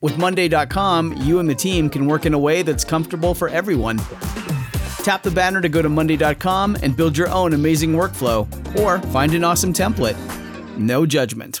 with Monday.com, you and the team can work in a way that's comfortable for everyone. Tap the banner to go to Monday.com and build your own amazing workflow, or find an awesome template. No judgment.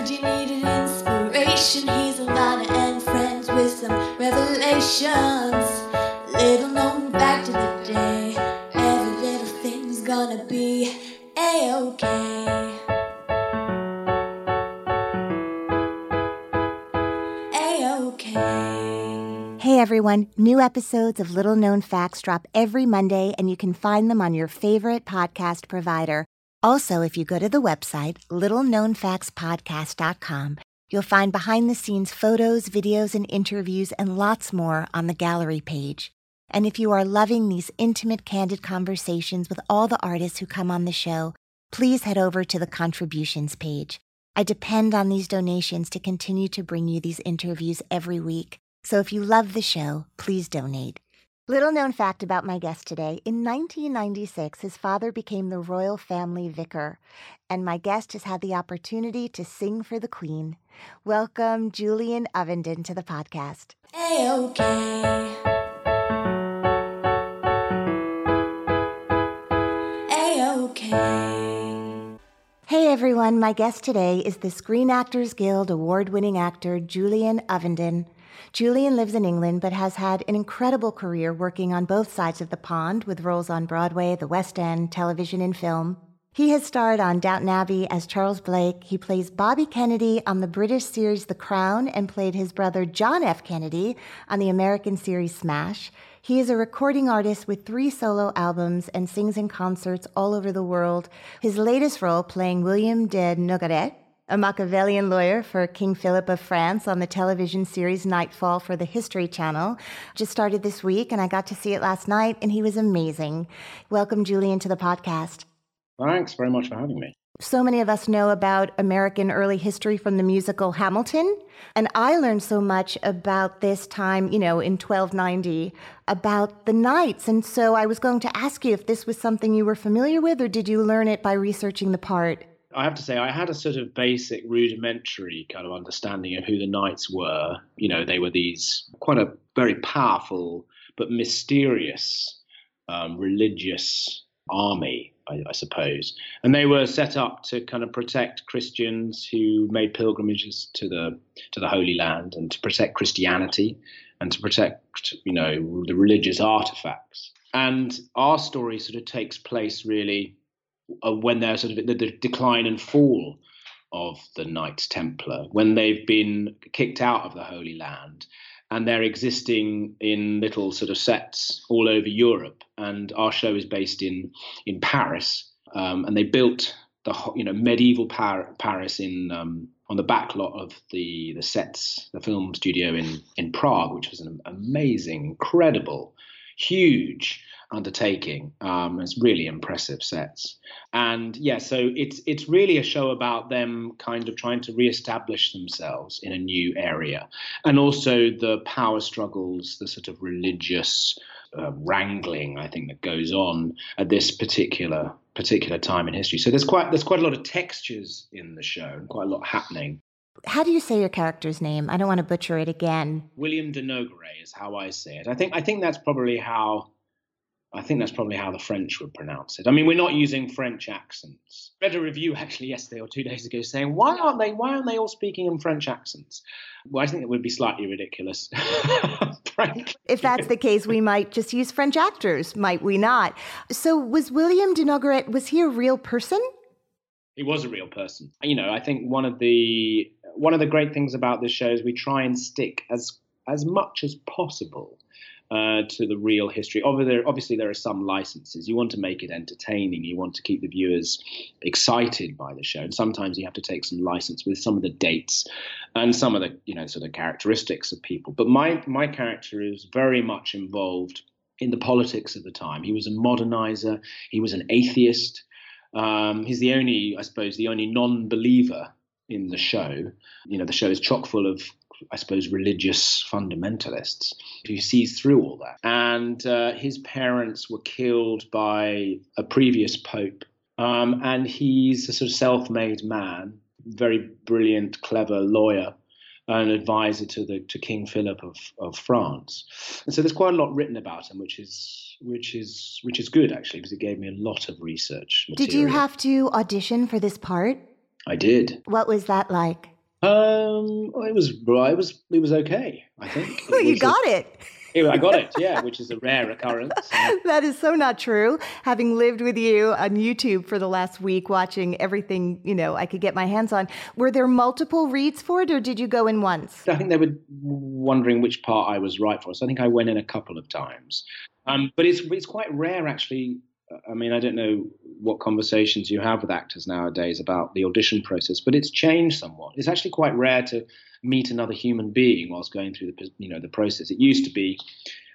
Heard you needed inspiration. He's Ilana and friends with some revelations. Little known fact of the day. Every little thing's gonna be a-okay. A-okay. Hey everyone, new episodes of Little Known Facts drop every Monday, and you can find them on your favorite podcast provider. Also, if you go to the website, littleknownfactspodcast.com, you'll find behind the scenes photos, videos, and interviews, and lots more on the gallery page. And if you are loving these intimate, candid conversations with all the artists who come on the show, please head over to the contributions page. I depend on these donations to continue to bring you these interviews every week. So if you love the show, please donate. Little known fact about my guest today in 1996, his father became the royal family vicar, and my guest has had the opportunity to sing for the Queen. Welcome, Julian Ovenden, to the podcast. A-OK. A-OK. Hey everyone, my guest today is the Screen Actors Guild award winning actor Julian Ovenden. Julian lives in England but has had an incredible career working on both sides of the pond with roles on Broadway, the West End, television, and film. He has starred on Downton Abbey as Charles Blake. He plays Bobby Kennedy on the British series The Crown and played his brother John F. Kennedy on the American series Smash. He is a recording artist with three solo albums and sings in concerts all over the world. His latest role, playing William de Nogaret, a Machiavellian lawyer for King Philip of France on the television series Knightfall for the History Channel. Just started this week, and I got to see it last night, and he was amazing. Welcome, Julian, to the podcast. Thanks very much for having me. So many of us know about American early history from the musical Hamilton. And I learned so much about this time, you know, in 1290, about the knights. And so I was going to ask you if this was something you were familiar with, or did you learn it by researching the part? I have to say, I had a sort of basic, rudimentary kind of understanding of who the knights were. You know, they were these quite a very powerful but mysterious um, religious army, I, I, suppose. And they were set up to kind of protect Christians who made pilgrimages to the to the Holy Land, and to protect Christianity, and to protect, you know, the religious artifacts. And our story sort of takes place really when there's sort of the, the decline and fall of the Knights Templar, when they've been kicked out of the Holy Land and they're existing in little sort of sets all over Europe. And our show is based in in Paris, um, and they built the you know medieval Par- Paris in um, on the back lot of the the sets, the film studio in in Prague, which was an amazing, incredible, huge undertaking. Um, it's really impressive sets, and yeah, so it's it's really a show about them kind of trying to reestablish themselves in a new area, and also the power struggles, the sort of religious uh, wrangling I think that goes on at this particular particular time in history. So there's quite there's quite a lot of textures in the show and quite a lot happening. How do you say your character's name? I don't want to butcher it again. William de Nogaret is how I say it. I think I think that's probably how I think that's probably how the French would pronounce it. I mean, we're not using French accents. I read a review actually yesterday or two days ago saying, why aren't they why aren't they all speaking in French accents? Well, I think it would be slightly ridiculous. If that's the case, we might just use French actors, might we not? So was William de Nogaret, was he a real person? He was a real person. You know, I think one of the one of the great things about this show is we try and stick as as much as possible uh, to the real history. Obviously, there are some licenses. You want to make it entertaining. You want to keep the viewers excited by the show. And sometimes you have to take some license with some of the dates and some of the you know sort of characteristics of people. But my my character is very much involved in the politics of the time. He was a modernizer. He was an atheist. Um, he's the only, I suppose, the only non-believer in the show. You know, the show is chock full of I suppose, religious fundamentalists who sees through all that. And uh, his parents were killed by a previous pope. Um, and he's a sort of self made man, very brilliant, clever lawyer. An advisor to the to King Philip of, of France, and so there's quite a lot written about him, which is which is which is good actually because it gave me a lot of research. Material. Did you have to audition for this part? I did. What was that like? Um, well, it was it was it was okay. I think. Well, you got a, it. I got it, yeah, which is a rare occurrence. that is so not true. Having lived with you on YouTube for the last week, watching everything you know I could get my hands on, were there multiple reads for it, or did you go in once? I think they were wondering which part I was right for, so I think I went in a couple of times. Um, but it's it's quite rare actually I mean, I don't know what conversations you have with actors nowadays about the audition process, but it's changed somewhat. It's actually quite rare to meet another human being whilst going through the you know the process. It used to be.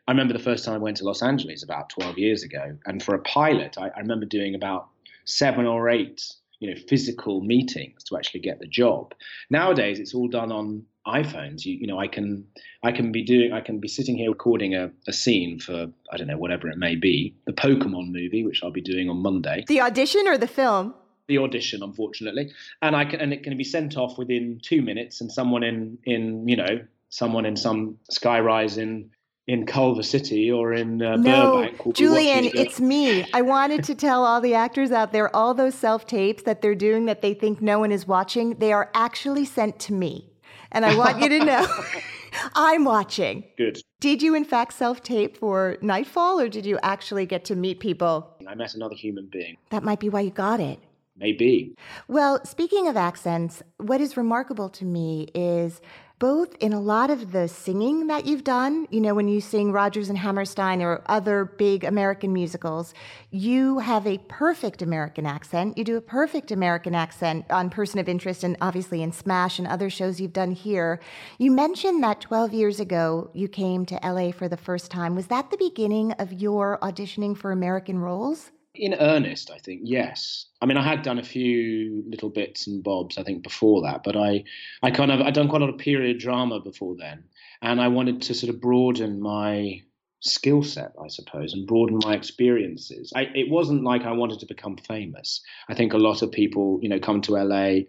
I remember the first time I went to Los Angeles about 12 years ago, and for a pilot, I, I remember doing about seven or eight you know physical meetings to actually get the job. Nowadays, it's all done on iPhones. You, you know, I can I can be doing I can be sitting here recording a, a scene for I don't know whatever it may be, the Pokemon movie, which I'll be doing on Monday. The audition or the film? The audition, unfortunately, and I can and it can be sent off within two minutes, and someone in in you know someone in some skyrise in in Culver City or in uh, no, Burbank. Julian, it's me. I wanted to tell all the actors out there all those self tapes that they're doing that they think no one is watching, they are actually sent to me. And I want you to know I'm watching. Good. Did you, in fact, self tape for Knightfall or did you actually get to meet people? I met another human being. That might be why you got it. Maybe. Well, speaking of accents, what is remarkable to me is both in a lot of the singing that you've done, you know, when you sing Rodgers and Hammerstein or other big American musicals, you have a perfect American accent. You do a perfect American accent on Person of Interest and obviously in Smash and other shows you've done here. You mentioned that 12 years ago you came to LA for the first time. Was that the beginning of your auditioning for American roles? In earnest, I think yes. I mean, I had done a few little bits and bobs, I think, before that, but I, I kind of, I'd done quite a lot of period drama before then, and I wanted to sort of broaden my skill set, I suppose, and broaden my experiences. I, it wasn't like I wanted to become famous. I think a lot of people, you know, come to LA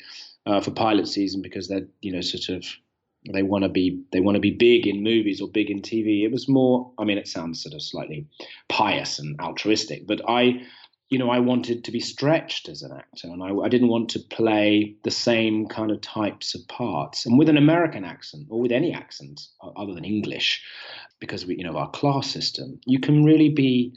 uh, for pilot season because they're, you know, sort of they want to be they want to be big in movies or big in TV. It was more. I mean, it sounds sort of slightly pious and altruistic, but I, you know, I wanted to be stretched as an actor, and I, I didn't want to play the same kind of types of parts. And with an American accent or with any accent other than English, because we, you know, our class system, you can really be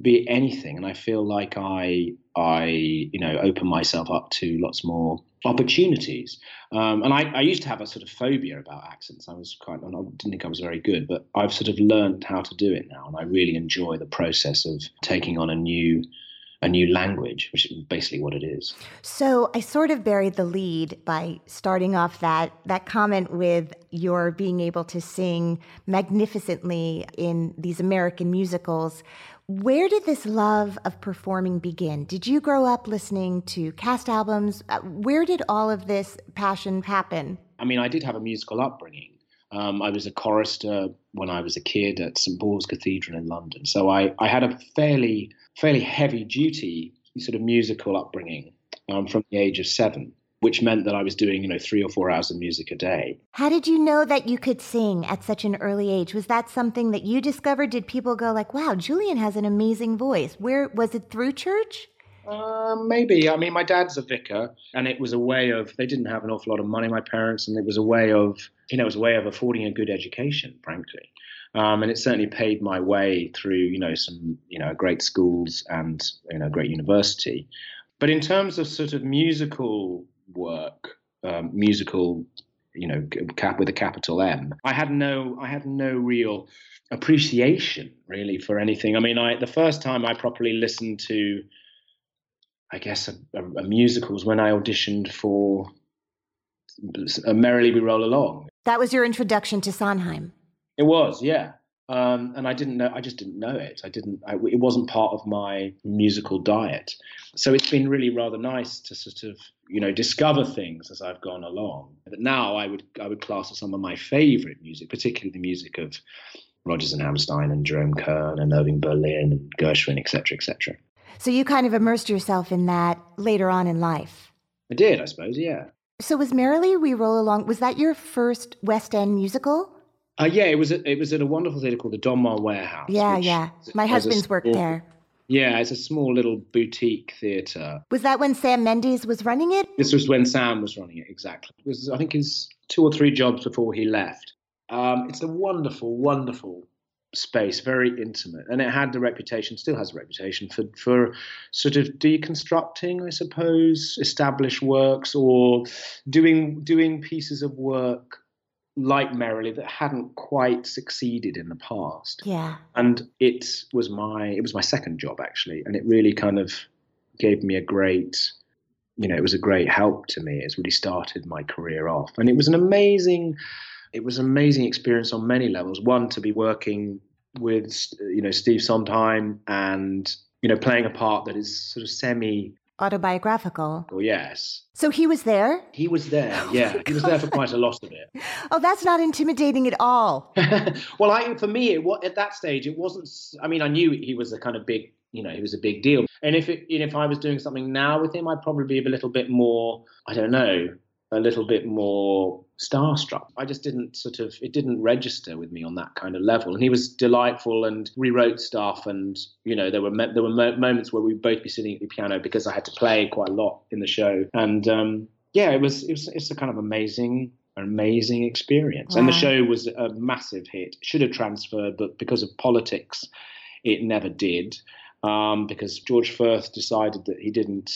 be anything. And I feel like I I you know open myself up to lots more opportunities. Um, and I, I, used to have a sort of phobia about accents. I was quite, I didn't think I was very good, but I've sort of learned how to do it now, and I really enjoy the process of taking on a new, a new language, which is basically what it is. So I sort of buried the lead by starting off that that comment with your being able to sing magnificently in these American musicals. Where did this love of performing begin? Did you grow up listening to cast albums? Uh, where did all of this passion happen? I mean, I did have a musical upbringing. Um, I was a chorister when I was a kid at St Paul's Cathedral in London, so I, I had a fairly fairly heavy duty sort of musical upbringing um, from the age of seven, which meant that I was doing you know three or four hours of music a day. How did you know that you could sing at such an early age? Was that something that you discovered? Did people go like, "Wow, Julian has an amazing voice"? Where was it through church? Um, maybe. I mean, my dad's a vicar, and it was a way of. They didn't have an awful lot of money, my parents, and it was a way of. You know, it was a way of affording a good education, frankly. Um, and it certainly paid my way through, you know, some, you know, great schools and, you know, great university. But in terms of sort of musical work, um, musical, you know, cap with a capital M, I had no, I had no real appreciation really for anything. I mean, I the first time I properly listened to I guess, a, a, a musical was when I auditioned for a Merrily We Roll Along. That was your introduction to Sondheim. It was, yeah. Um, and I didn't know. I just didn't know it. I didn't. I, it wasn't part of my musical diet. So it's been really rather nice to sort of, you know, discover things as I've gone along. But now I would I would class as some of my favourite music, particularly the music of Rodgers and Hammerstein and Jerome Kern and Irving Berlin and Gershwin, etc., etc. So you kind of immersed yourself in that later on in life. I did, I suppose, yeah. So was Merrily We Roll Along, was that your first West End musical? Uh, yeah, it was. At, it was at a wonderful theatre called the Donmar Warehouse. Yeah, yeah. My husband's worked there. Yeah, it's a small little boutique theatre. Was that when Sam Mendes was running it? This was when Sam was running it, exactly. It was, I think, his two or three jobs before he left. Um, it's a wonderful, wonderful space, very intimate, and it had the reputation, still has a reputation for for sort of deconstructing, I suppose, established works or doing doing pieces of work like Merrily that hadn't quite succeeded in the past. Yeah. And it was my it was my second job actually, and it really kind of gave me a great you know, it was a great help to me. It's really started my career off. And it was an amazing it was an amazing experience on many levels. One to be working with you know Steve Sondheim and you know playing a part that is sort of semi autobiographical. Oh yes. So he was there. He was there. Oh yeah, he was there for quite a lot of it. Oh, that's not intimidating at all. well, I for me, it, at that stage, it wasn't. I mean, I knew he was a kind of big. You know, he was a big deal. And if it, if I was doing something now with him, I'd probably be a little bit more. I don't know a little bit more starstruck. I just didn't sort of, it didn't register with me on that kind of level. And he was delightful and rewrote stuff. And, you know, there were, there were moments where we'd both be sitting at the piano because I had to play quite a lot in the show. And, um, yeah, it was, it was, it's a kind of amazing, amazing experience. Wow. And the show was a massive hit. Should have transferred, but because of politics, it never did. Um, because George Furth decided that he didn't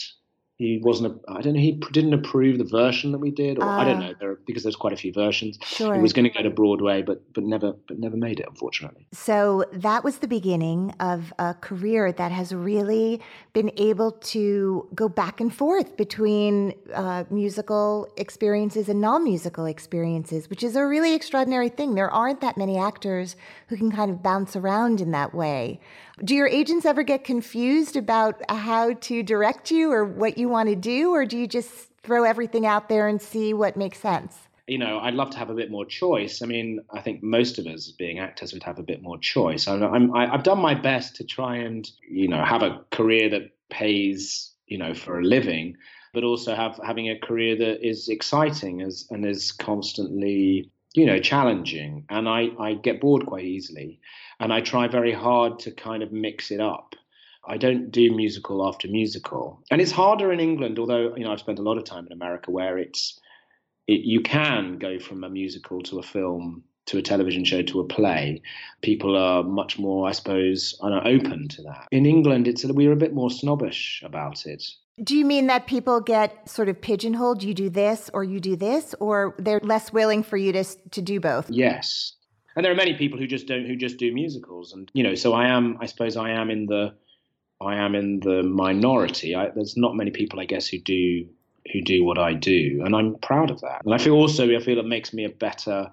he wasn't. I don't know. He didn't approve the version that we did, or uh, I don't ah. know. There because there's quite a few versions. Sure. It was going to go to Broadway, but but never but never made it, unfortunately. So that was the beginning of a career that has really been able to go back and forth between uh, musical experiences and non-musical experiences, which is a really extraordinary thing. There aren't that many actors who can kind of bounce around in that way. Do your agents ever get confused about how to direct you or what you want to do, or do you just throw everything out there and see what makes sense? You know, I'd love to have a bit more choice. I mean, I think most of us, being actors, would have a bit more choice. I'm, I'm, I've done my best to try and, you know, have a career that pays, you know, for a living, but also have having a career that is exciting as and is constantly you know challenging and i i get bored quite easily and I try very hard to kind of mix it up. I don't do musical after musical, and it's harder in England. Although you know I've spent a lot of time in America, where it's it, you can go from a musical to a film to a television show to a play. People are much more, I suppose, open to that. In England, it's we're a bit more snobbish about it. Do you mean that people get sort of pigeonholed? You do this or you do this, or they're less willing for you to to do both? Yes, and there are many people who just don't who just do musicals and you know so i am i suppose i am in the I am in the minority. I, there's not many people, I guess, who do who do what I do, and I'm proud of that. And I feel also I feel it makes me a better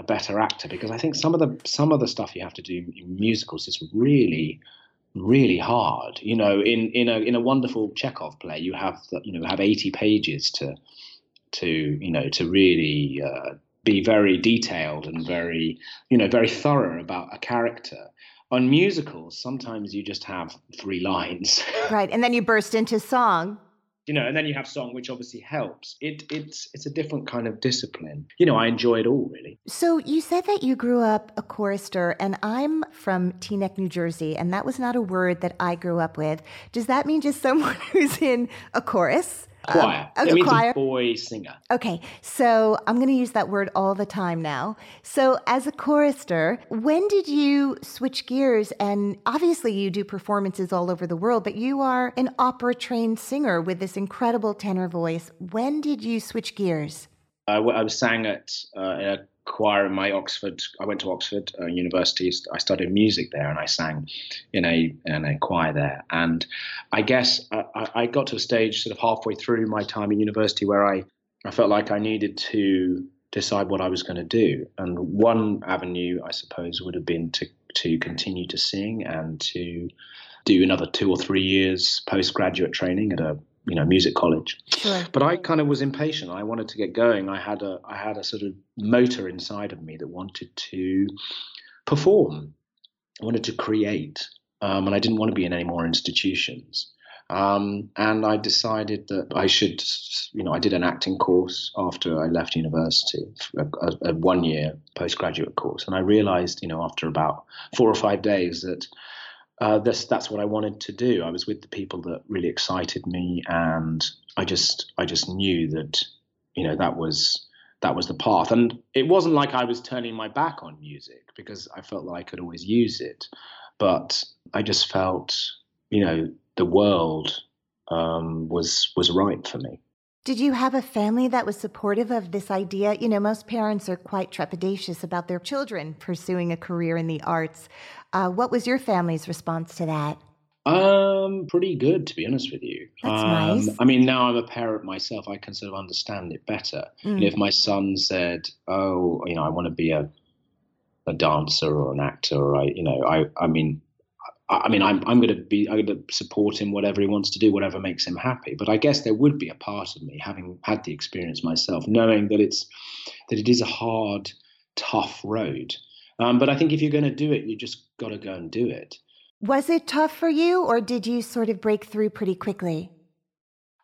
a better actor because I think some of the some of the stuff you have to do in musicals is really really hard. You know, in in a in a wonderful Chekhov play, you have you know have 80 pages to to you know to really uh, be very detailed and very you know very thorough about a character. On musicals sometimes you just have three lines. Right and then you burst into song you know and then you have song which obviously helps. It it's it's a different kind of discipline. You know i enjoy it all really. So you said that you grew up a chorister and i'm from teaneck new jersey and that was not a word that i grew up with. Does that mean just someone who's in a chorus Choir. Um, it means choir. a boy singer. Okay, so I'm going to use that word all the time now. So, as a chorister, when did you switch gears? And obviously, you do performances all over the world, but you are an opera trained singer with this incredible tenor voice. When did you switch gears? I, I sang at uh, a choir in my Oxford. I went to Oxford uh, University. I studied music there, and I sang in a in a choir there. And I guess I, I got to a stage sort of halfway through my time at university where I I felt like I needed to decide what I was going to do. And one avenue, I suppose, would have been to to continue to sing and to do another two or three years postgraduate training at a you know music college. Sure. But I kind of was impatient. I wanted to get going. I had a I had a sort of motor inside of me that wanted to perform. I wanted to create, um, and I didn't want to be in any more institutions. Um, and I decided that I should, you know, I did an acting course after I left university, a, a, a one year postgraduate course. And I realized, you know, after about four or five days that uh, this, that's what I wanted to do. I was with the people that really excited me, and I just I just knew that you know that was that was the path. And it wasn't like I was turning my back on music because I felt that I could always use it, but I just felt you know the world um, was was right for me. Did you have a family that was supportive of this idea? You know, most parents are quite trepidatious about their children pursuing a career in the arts. Uh, what was your family's response to that? Um, pretty good, to be honest with you. That's um, nice. I mean, now I'm a parent myself. I can sort of understand it better. Mm. if my son said, "Oh, you know, I want to be a a dancer or an actor," or I, you know, I, I mean, I mean, I'm I'm going to be I'm going to support him whatever he wants to do, whatever makes him happy. But I guess there would be a part of me, having had the experience myself, knowing that it's that it is a hard, tough road. Um, but I think if you're going to do it, you just got to go and do it. Was it tough for you, or did you sort of break through pretty quickly?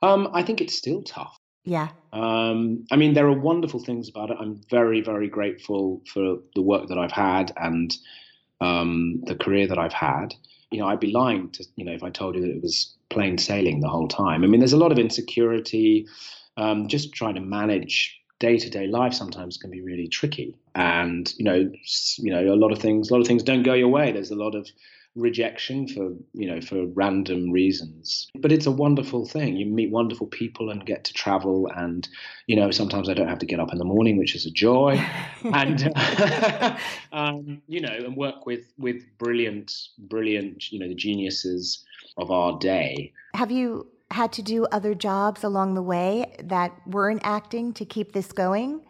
Um, I think it's still tough. Yeah. Um, I mean, there are wonderful things about it. I'm very, very grateful for the work that I've had and um, the career that I've had you know, I'd be lying to, you know, if I told you that it was plain sailing the whole time. I mean, there's a lot of insecurity. Um, just trying to manage day to day life sometimes can be really tricky, and you know, you know, a lot of things, a lot of things don't go your way. There's a lot of rejection for you know for random reasons. But it's a wonderful thing. You meet wonderful people and get to travel and you know sometimes i don't have to get up in the morning which is a joy. And um, you know and work with with brilliant brilliant you know the geniuses of our day. Have you had to do other jobs along the way that weren't acting to keep this going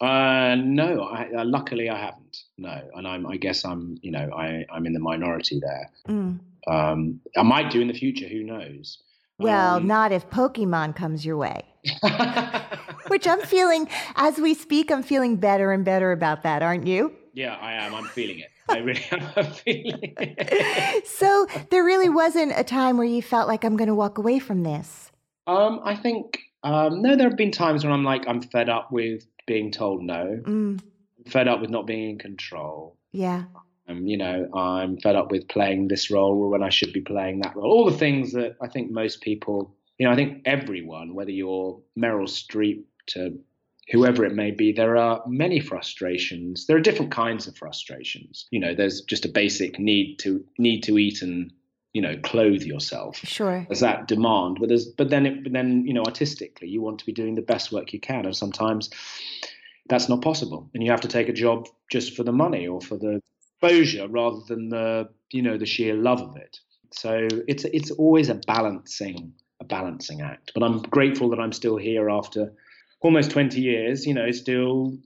uh, no, I, uh, luckily I haven't. No, and I'm. I guess I'm. You know, I I'm in the minority there. Mm. Um, I might do in the future. Who knows? Well, um, not if Pokemon comes your way. Which I'm feeling as we speak. I'm feeling better and better about that, aren't you? Yeah, I am. I'm feeling it. I really am feeling it. so there really wasn't a time where you felt like I'm going to walk away from this. Um, I think um, no. There have been times when I'm like I'm fed up with being told no, mm. fed up with not being in control. Yeah. Um, you know, I'm fed up with playing this role when I should be playing that role. All the things that I think most people, you know, I think everyone, whether you're Meryl Streep to whoever it may be, there are many frustrations. There are different kinds of frustrations. You know, there's just a basic need to need to eat and you know clothe yourself sure there's that demand but there's but then it, but then you know artistically you want to be doing the best work you can and sometimes that's not possible and you have to take a job just for the money or for the exposure rather than the you know the sheer love of it So it's it's always a balancing a balancing act. But I'm grateful that I'm still here after almost 20 years. You know, still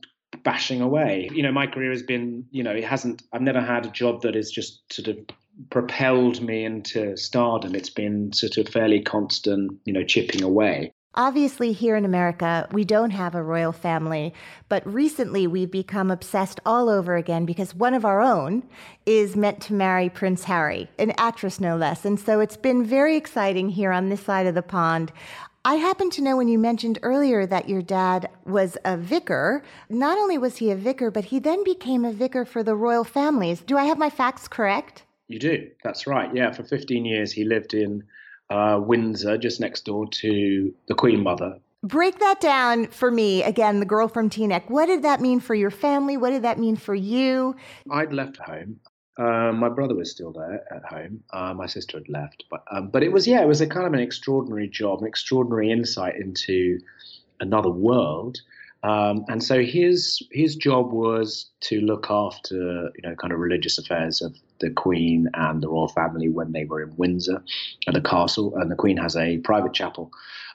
bashing away. You know, my career has been. You know, it hasn't. I've never had a job that is just sort of propelled me into stardom. It's been sort of fairly constant. You know, chipping away. Obviously, here in America, we don't have a royal family, but recently we've become obsessed all over again because one of our own is meant to marry Prince Harry, an actress no less. And so it's been very exciting here on this side of the pond. I happen to know when you mentioned earlier that your dad was a vicar. Not only was he a vicar, but he then became a vicar for the royal families. Do I have my facts correct? You do. That's right. Yeah, for 15 years he lived in uh, Windsor, just next door to the Queen Mother. Break that down for me again, the girl from Teaneck. What did that mean for your family? What did that mean for you? I'd left home. Uh, my brother was still there at home. Uh, my sister had left, but um, but it was yeah, it was a kind of an extraordinary job, an extraordinary insight into another world. Um, and so his his job was to look after you know kind of religious affairs of the Queen and the royal family when they were in Windsor at the castle, and the Queen has a private chapel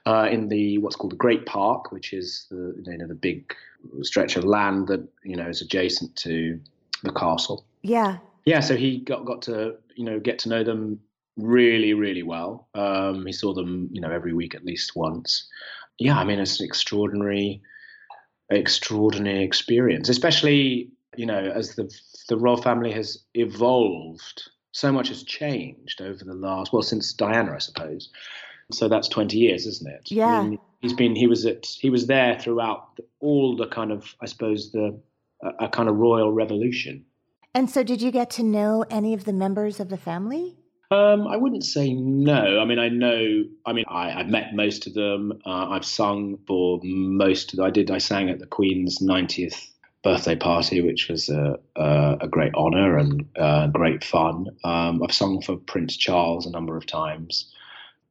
uh, in the what's called the Great Park, which is the you know the big stretch of land that you know is adjacent to the castle. Yeah. Yeah. So he got got to you know get to know them really really well. Um, he saw them you know every week at least once. Yeah, I mean it's an extraordinary extraordinary experience, especially you know as the the royal family has evolved. So much has changed over the last well since Diana, I suppose. So that's twenty years, isn't it? Yeah. I mean, he's been he was at he was there throughout the, all the kind of I suppose the a, a kind of royal revolution. And so, did you get to know any of the members of the family? Um, I wouldn't say no. I mean, I know. I mean, I, have met most of them. Uh, I've sung for most of. I did. I sang at the Queen's 90th birthday party, which was a, a, a great honour and uh, great fun. Um, I've sung for Prince Charles a number of times.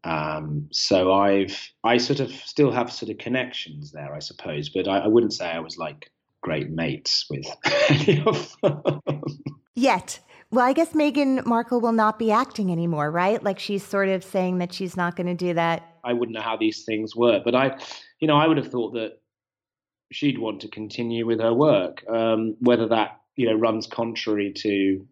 Um, so I've I sort of still have sort of connections there, I suppose, but I, I wouldn't say I was like great mates with any of them. Yet. Well, I guess Meghan Markle will not be acting anymore, right? Like she's sort of saying that she's not going to do that. I wouldn't know how these things work, but I, you know, I would have thought that she'd want to continue with her work. Um, whether that you know runs contrary to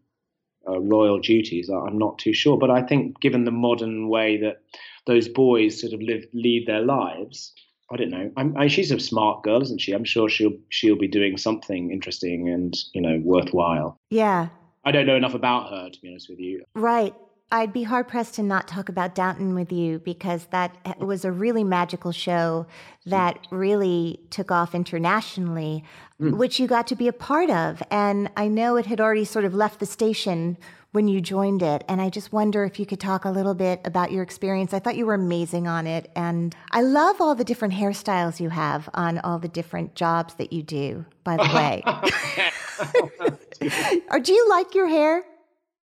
uh, royal duties, I'm not too sure. But I think, given the modern way that those boys sort of live lead their lives, I don't know. I'm, I, she's a smart girl, isn't she? I'm sure she'll she'll be doing something interesting and you know worthwhile. Yeah. I don't know enough about her to be honest with you. Right. I'd be hard pressed to not talk about Downton with you because that was a really magical show that really took off internationally, mm. which you got to be a part of. And I know it had already sort of left the station when you joined it. And I just wonder if you could talk a little bit about your experience. I thought you were amazing on it. And I love all the different hairstyles you have on all the different jobs that you do, by the way. or do you like your hair?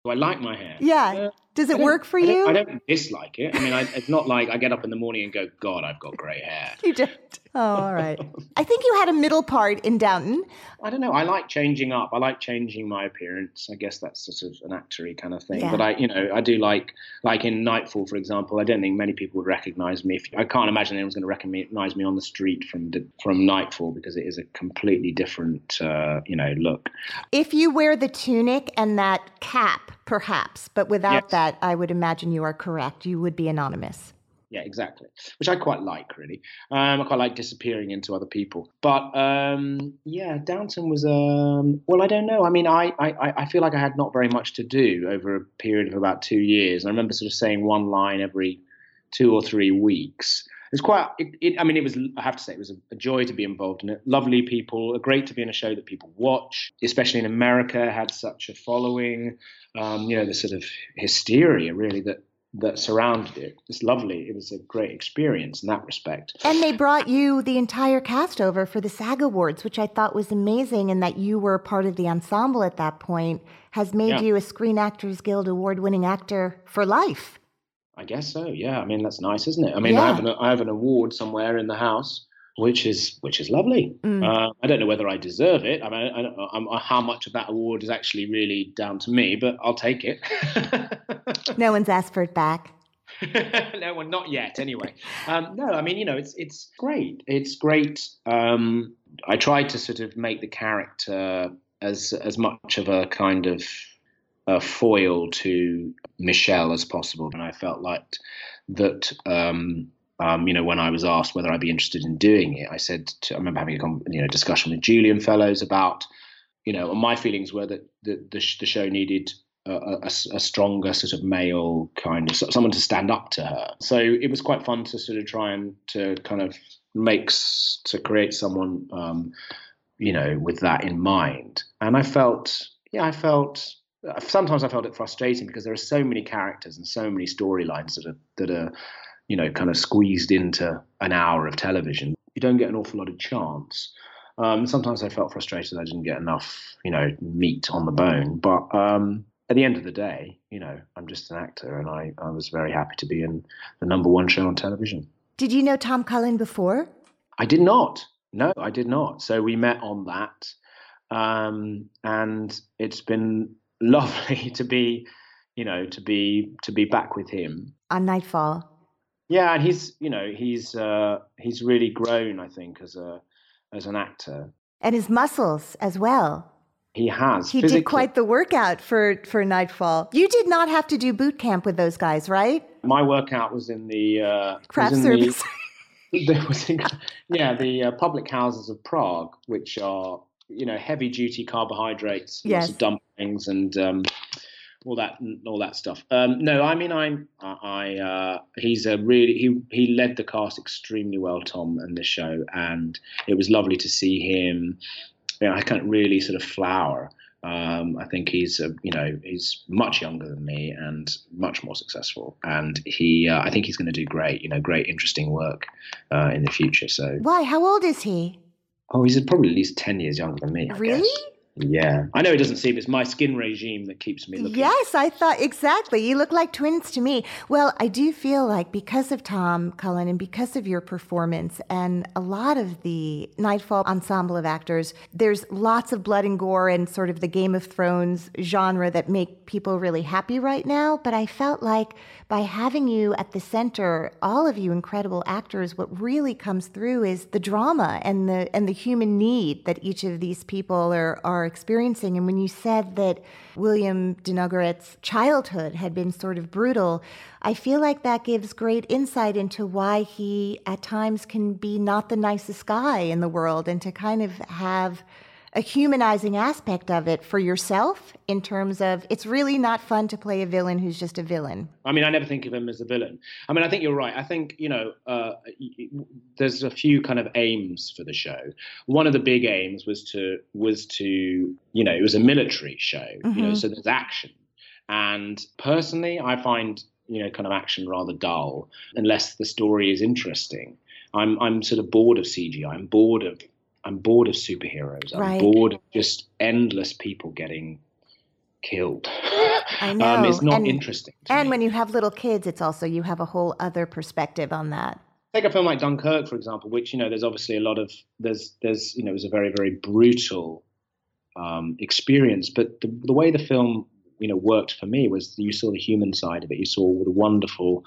Do I like my hair? Yeah. Does it work for you? I don't, I don't, dislike it. I mean, I, it's not like I get up in the morning and go, God, I've got grey hair. You don't. Oh, all right. I think you had a middle part in Downton. I don't know. I like changing up. I like changing my appearance. I guess that's sort of an actory kind of thing. Yeah. But I, you know, I do like, like in Knightfall, for example. I don't think many people would recognise me. If, I can't imagine anyone's going to recognise me on the street from the, from Knightfall because it is a completely different, uh, you know, look. If you wear the tunic and that cap, perhaps, but without yes. that, I would imagine you are correct. You would be anonymous yeah, exactly. Which I quite like, really. Um, I quite like disappearing into other people. But um, yeah, Downton was um, well, I don't know. I mean, I, I I feel like I had not very much to do over a period of about two years. I remember sort of saying one line every two or three weeks. It's quite. It, it, I mean, it was. I have to say, it was a, a, joy to be involved in it. Lovely people. Great to be in a show that people watch, especially in America. Had such a following. Um, you know, the sort of hysteria really that that surrounded it. It's lovely. It was a great experience in that respect. And they brought you the entire cast over for the SAG Awards, which I thought was amazing, and that you were part of the ensemble at that point has made yeah. you a Screen Actors Guild award winning actor for life. I guess so. Yeah. I mean, that's nice, isn't it? I mean, yeah. I have an I have an award somewhere in the house which is which is lovely. Mm. Uh, I don't know whether I deserve it. I mean, I, don't I, how much of that award is actually really down to me, but I'll take it. no one's asked for it back. no one, not yet. Anyway, um, no. I mean, you know, it's it's great. It's great. Um, I tried to sort of make the character as as much of a kind of a foil to Michelle as possible, and I felt like that. Um, um, you know, when I was asked whether I'd be interested in doing it, I said to, I remember having a you know discussion with Julian Fellowes about you know, my feelings were that the the, the show needed a, a, a, stronger sort of male kind of someone to stand up to her. So it was quite fun to sort of try and to kind of make to create someone, um, you know, with that in mind. And I felt, yeah, I felt. Sometimes I felt it frustrating because there are so many characters and so many storylines that are that are, you know, kind of squeezed into an hour of television. You don't get an awful lot of chance. Um, sometimes I felt frustrated I didn't get enough, you know, meat on the bone. But um, at the end of the day, you know, I'm just an actor, and I, I was very happy to be in the number one show on television. Did you know Tom Cullen before? I did not. No, I did not. So we met on that, um, and it's been lovely to be, you know, to be to be back with him on Knightfall. Yeah, and he's, you know, he's uh, he's really grown, I think, as a as an actor, and his muscles as well. He has. He physically. did quite the workout for for Knightfall. You did not have to do boot camp with those guys, right? My workout was in the uh, craft service. The, in, yeah, the uh, public houses of Prague, which are you know heavy duty carbohydrates, yes. lots of dumplings and um, all that all that stuff. Um, no, I mean I'm I uh, he's a really he he led the cast extremely well, Tom, and the show, and it was lovely to see him you know, I can't really sort of flower. Um, I think he's, uh, you know, he's much younger than me and much more successful. And he, uh, I think he's going to do great, you know, great, interesting work uh, in the future. So why? How old is he? Oh, he's probably at least ten years younger than me. I really? Guess. Yeah, I know it doesn't seem it's my skin regime that keeps me looking. Yes, I thought exactly. You look like twins to me. Well, I do feel like because of Tom Cullen and because of your performance and a lot of the Knightfall ensemble of actors, there's lots of blood and gore and sort of the Game of Thrones genre that make people really happy right now. But I felt like by having you at the center, all of you incredible actors, what really comes through is the drama and the and the human need that each of these people are are experiencing. And when you said that William de Nogaret's childhood had been sort of brutal, I feel like that gives great insight into why he at times can be not the nicest guy in the world and to kind of have a humanizing aspect of it for yourself in terms of it's really not fun to play a villain who's just a villain. I mean, I never think of him as a villain. I mean, I think you're right. I think, you know, uh, there's a few kind of aims for the show. One of the big aims was to, was to, you know, it was a military show, mm-hmm. you know, mm-hmm. so there's action. And personally, I find, you know, kind of action rather dull unless the story is interesting. I'm, I'm sort of bored of CGI. I'm bored of I'm bored of superheroes. I'm right. bored of just endless people getting killed. I know. Um, it's not and, interesting. and me. when you have little kids, it's also you have a whole other perspective on that. Take a film like Dunkirk, for example, which you know there's obviously a lot of there's there's you know it was a very very brutal um, experience, but the, the way the film you know worked for me was you saw the human side of it. You saw the wonderful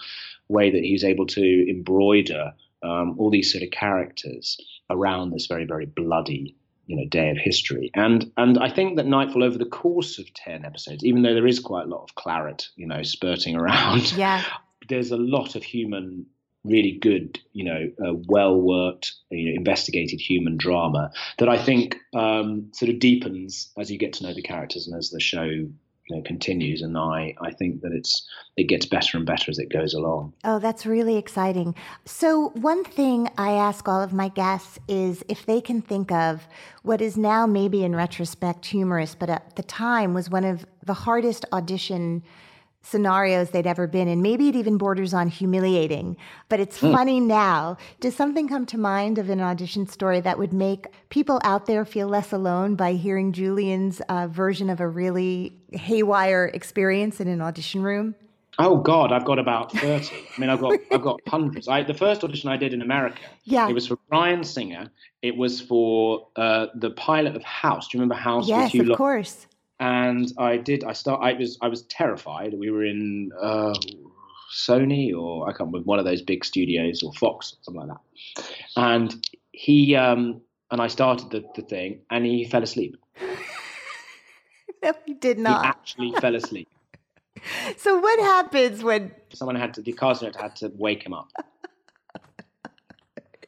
way that he was able to embroider um, all these sort of characters around this very, very bloody you know day of history. And and i think that knightfall over the course of 10 episodes even though there is quite a lot of claret you know spurting around yeah. there's a lot of human really good you know uh, well worked you know, investigated human drama that i think um, sort of deepens as you get to know the characters and as the show you know continues. And i i think that it's it gets better and better as it goes along. Oh that's really exciting. So one thing i ask all of my guests is if they can think of what is now maybe in retrospect humorous but at the time was one of the hardest audition scenarios they'd ever been in. Maybe it even borders on humiliating, but it's mm. funny now. Does something come to mind of an audition story that would make people out there feel less alone by hearing Julian's uh, version of a really haywire experience in an audition room? Oh God, I've got about thirty. I mean, I've got I've got hundreds. I, the first audition I did in America, yeah, it was for Bryan Singer. It was for uh, the pilot of House. Do you remember House? Yes, of course and I did. I start. I was. I was terrified. We were in uh, Sony or I can't remember one of those big studios or Fox, something like that. And he um, and I started the, the thing, and he fell asleep. no, he did not. He actually fell asleep. So what happens when someone had to the casting had to wake him up?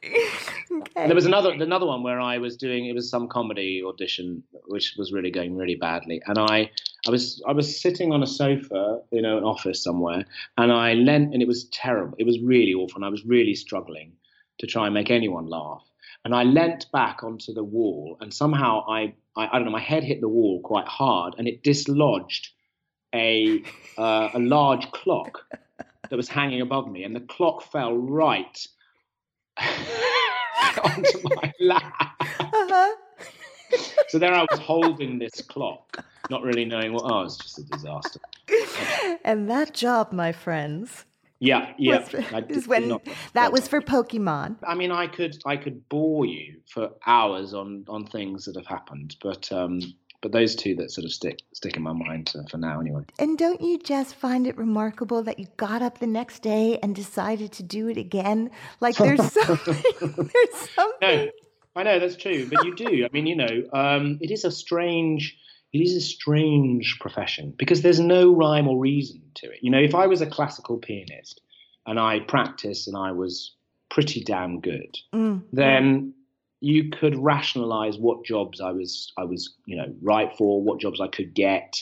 okay. There was another another one where I was doing it was some comedy audition which was really going really badly, and I I was I was sitting on a sofa in an office somewhere, and I leant and it was terrible. It was really awful, and I was really struggling to try and make anyone laugh. And I leant back onto the wall, and somehow I I, I don't know my head hit the wall quite hard, and it dislodged a uh, a large clock that was hanging above me, and the clock fell right onto my lap. Uh-huh. so there I was holding this clock, not really knowing what. Oh, it's just a disaster. and that job, my friends. Yeah, yeah. Was, is when not, that was for Pokemon. I mean, I could I could bore you for hours on on things that have happened, but um, but those two that sort of stick stick in my mind for now anyway. And don't you just find it remarkable that you got up the next day and decided to do it again? Like there's something. there's something. No, I know that's true, but you do. I mean, you know, um, it is a strange. It is a strange profession because there's no rhyme or reason to it. You know, if I was a classical pianist and I practiced and I was pretty damn good, mm. then you could rationalize what jobs I was I was you know right for, what jobs I could get.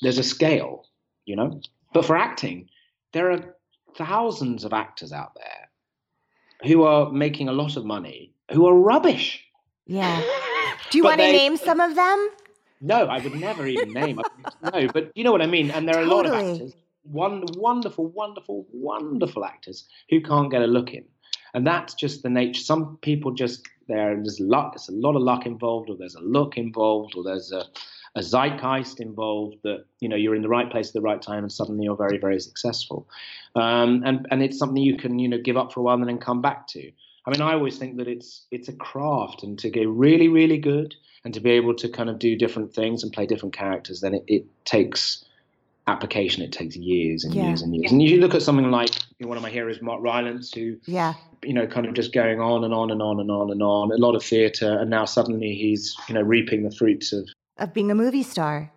There's a scale, you know. But for acting, there are thousands of actors out there who are making a lot of money who are rubbish. Yeah. Do you want to name some of them? No, I would never even name. no, but you know what I mean. And there are totally. a lot of actors, one wonderful, wonderful, wonderful actors who can't get a look in, and that's just the nature. Some people just there's luck. There's a lot of luck involved, or there's a look involved, or there's a, a zeitgeist involved that you know you're in the right place at the right time, and suddenly you're very, very successful. Um, and and it's something you can you know give up for a while and then come back to. I mean, I always think that it's it's a craft, and to get really, really good, and to be able to kind of do different things and play different characters, then it, it takes application. It takes years and yeah. years and years. And you look at something like one of my heroes, Mark Rylance, who yeah, you know, kind of just going on and on and on and on and on. A lot of theatre, and now suddenly he's you know reaping the fruits of of being a movie star.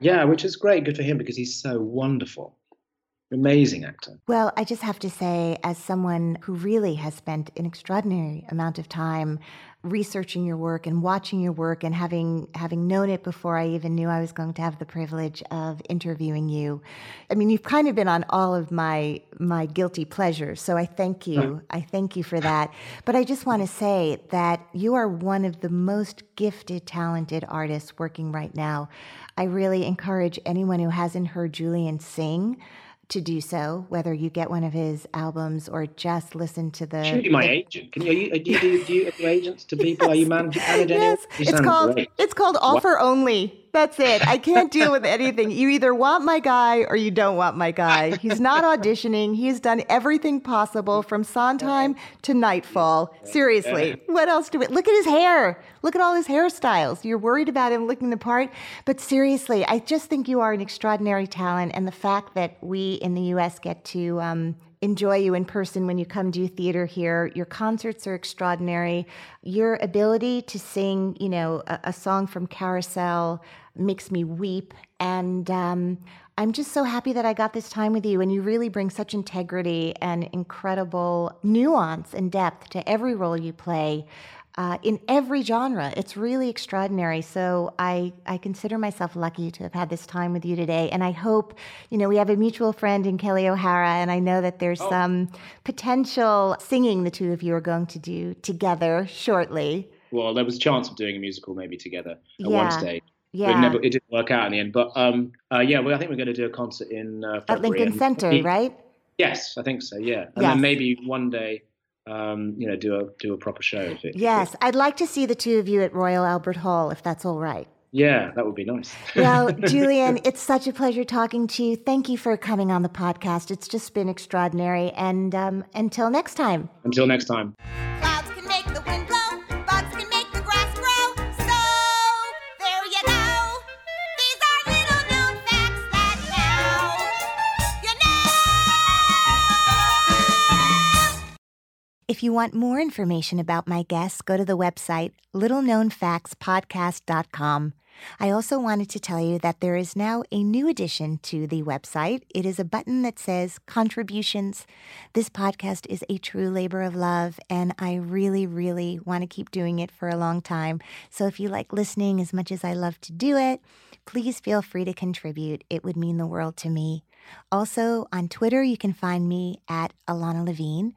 Yeah, which is great. Good for him because he's so wonderful. Amazing actor. Well, I just have to say, as someone who really has spent an extraordinary amount of time researching your work and watching your work and having having known it before I even knew I was going to have the privilege of interviewing you. I mean, you've kind of been on all of my my guilty pleasures, so I thank you. I thank you for that. But I just want to say that you are one of the most gifted, talented artists working right now. I really encourage anyone who hasn't heard Julian sing to do so, whether you get one of his albums or just listen to the. Should be my the, agent. Can you, you, do you do, do you do agents to people? Are you managing? yes, it's called great. it's called offer only. That's it. I can't deal with anything. You either want my guy or you don't want my guy. He's not auditioning. He's done everything possible from Sondheim to Knightfall. Seriously, what else do we look at his hair? Look at all his hairstyles. You're worried about him looking the part, but seriously, I just think you are an extraordinary talent, and the fact that we in the U.S. get to um, enjoy you in person when you come do theater here. Your concerts are extraordinary. Your ability to sing, you know, a, a song from Carousel makes me weep. And um, I'm just so happy that I got this time with you. And you really bring such integrity and incredible nuance and depth to every role you play uh, in every genre. It's really extraordinary. So I, I consider myself lucky to have had this time with you today. And I hope, you know, we have a mutual friend in Kelli O'Hara, and I know that there's oh. some potential singing the two of you are going to do together shortly. Well, there was a chance of doing a musical maybe together at yeah. one stage. Yeah. It, never, it didn't work out in the end. But um, uh, yeah, well, I think we're going to do a concert in uh, At Lincoln Center, right? Yes, I think so. Yeah, and yes. then maybe one day um, you know, do a do a proper show. If it, yes, if I'd like to see the two of you at Royal Albert Hall, if that's all right. Yeah, that would be nice. well, Julian, it's such a pleasure talking to you. Thank you for coming on the podcast. It's just been extraordinary. And um, until next time. Until next time. You want more information about my guests, go to the website littleknownfactspodcast.com. I also wanted to tell you that there is now a new addition to the website. It is a button that says contributions. This podcast is a true labor of love, and I really, really want to keep doing it for a long time. So if you like listening as much as I love to do it, please feel free to contribute. It would mean the world to me. Also, on Twitter, you can find me at Ilana Levine.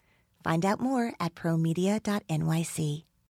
Find out more at promedia.nyc.